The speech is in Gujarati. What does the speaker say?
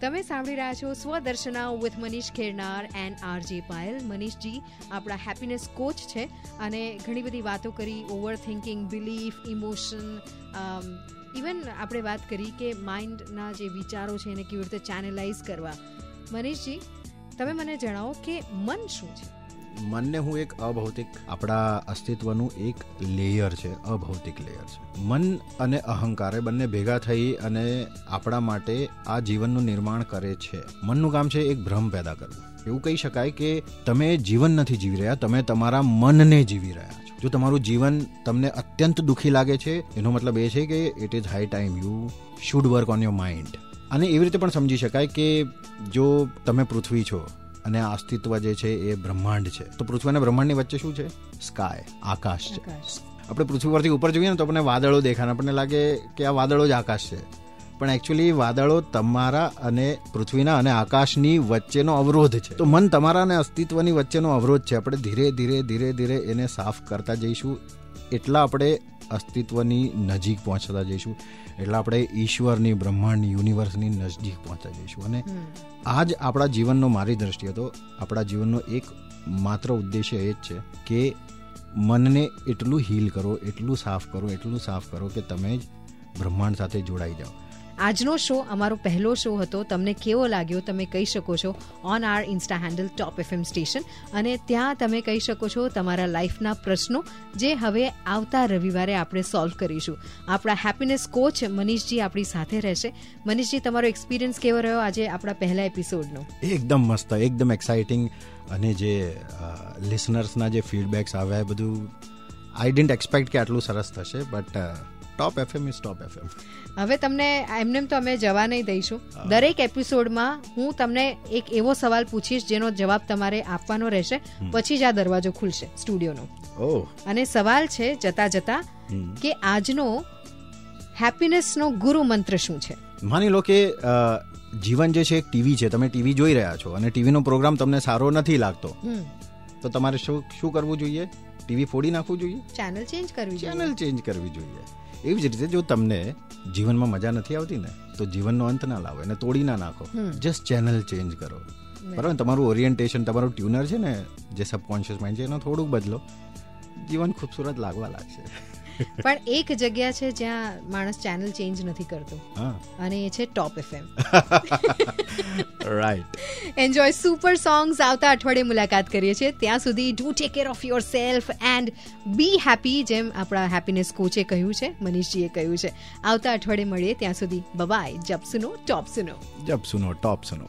તમે સાંભળી રહ્યા છો Swadarshana with Manish Khernar and RJ Payal Manishji, આપણા હેપીનેસ કોચ છે અને ઘણી બધી વાતો કરી over thinking belief emotion even આપણે વાત કરી કે માઇન્ડના જે વિચારો છે એને કેવી રીતે ચેનલાઇઝ કરવા. મનીષજી, તમે મને જણાવો કે મન શું છે? મનને હું એક અભૌતિક, આપણા અસ્તિત્વનું એક લેયર છે, અભૌતિક લેયર છે. મન અને અહંકાર એ બંને ભેગા થઈ અને આપણા માટે આ જીવનનું નિર્માણ કરે છે. મનનું કામ છે એક ભ્રમ પેદા કરવું. એવું કહી શકાય કે તમે જીવન નથી જીવી રહ્યા, તમે તમારા મનને જીવી રહ્યા છો. જો તમારું જીવન તમને અત્યંત દુઃખી લાગે છે, એનો મતલબ એ છે કે it is high time you should work on your mind અને એવી રીતે પણ સમજી શકાય કે જો તમે પૃથ્વી છો અને આ અસ્તિત્વ જે છે એ બ્રહ્માંડ છે. તો પૃથ્વી અને બ્રહ્માંડની વચ્ચે શું છે? સ્કાય આકાશ છે. આપણે પૃથ્વી પરથી ઉપર જોઈએ ને તો આપણને વાદળો દેખાય આપણને લાગે કે આ વાદળો જ આકાશ છે. પણ એકચ્યુઅલી વાદળો તમારા અને પૃથ્વીના અને આકાશની વચ્ચેનો અવરોધ છે. તો મન તમારા અને અસ્તિત્વની વચ્ચેનો અવરોધ છે. આપણે ધીરે ધીરે ધીરે ધીરે એને સાફ કરતા જઈશું. એટલા આપણે અસ્તિત્વની નજીક પહોંચતા જઈશું. એટલે આપણે ઈશ્વરની બ્રહ્માંડની યુનિવર્સની નજીક પહોંચતા જઈશું. અને આ જ આપણા જીવનનો મારી દ્રષ્ટિએ તો આપણા જીવનનો એક માત્ર ઉદ્દેશ્ય એ જ છે કે મનને એટલું હીલ કરો એટલું સાફ કરો એટલું સાફ કરો કે તમે જ બ્રહ્માંડ સાથે જોડાઈ જાઓ. આજનો શો અમારો પહેલો શો હતો. તમને કેવો લાગ્યો તમે કહી શકો છો on our Insta handle Top FM station અને ત્યાં તમે કહી શકો છો તમારા લાઈફના પ્રશ્નો જે હવે આવતા રવિવારે આપણે સોલ્વ કરીશું. આપણા હેપીનેસ કોચ મનીષજી આપણી સાથે રહેશે. મનીષજી, તમારો એક્સપિરિયન્સ કેવો રહ્યો આજે આપણા પહેલા એપિસોડનો એકદમ મસ્ત, એકદમ એક્સાઇટિંગ અને જે લિસનર્સના જે ફીડબેક્સ આવ્યા એ બધું આઈ ડિન્ટ એક્સપેક્ટ કે આટલું સરસ થશે but Top FM is Top FM હવે તમને એમને તો અમે જવા નહીં દઈશું. દરેક એપિસોડમાં હું તમને એક એવો સવાલ પૂછીશ જેનો જવાબ તમારે આપવાનો રહેશે. પછી જ આ દરવાજો ખુલશે સ્ટુડિયોનો. અને સવાલ છે જતા જતા કે આજનો હેપીનેસનો ગુરુ મંત્ર શું છે? માની લો કે જીવન જે છે એક ટીવી છે તમે ટીવી જોઈ રહ્યા છો અને ટીવીનો પ્રોગ્રામ તમને સારો નથી લાગતો. તો તમારે શું શું કરવું જોઈએ? ટીવી ફોડી નાખવું જોઈએ? ચેનલ ચેન્જ કરવી ચેનલ ચેન્જ કરવી જોઈએ. એવી જ રીતે જો તમને જીવનમાં મજા નથી આવતી ને તો જીવનનો અંત ના લાવો એને તોડી ના નાખો. જસ્ટ ચેનલ ચેન્જ કરો. બરાબર? તમારું ઓરિએન્ટેશન તમારું ટ્યુનર છે ને જે સબકોન્શિયસ માઇન્ડ છે એનો થોડુંક બદલો. જીવન ખૂબસૂરત લાગવા લાગશે. પણ એક જગ્યા છે જ્યાં માણસ ચેનલ ચેન્જ નથી કરતો. અને એ છે Top FM right enjoy super songs આવતા અઠવાડિયે મુલાકાત કરીએ છીએ. ત્યાં સુધી do take care of yourself and be happy જેમ આપણા હેપીનેસ કોચે કહ્યું છે મનીષજીએ કહ્યું છે. આવતા અઠવાડિયે મળીએ. ત્યાં સુધી બબાય જબ સુનો ટોપ સુનો. જબ સુનો ટોપ સુનો.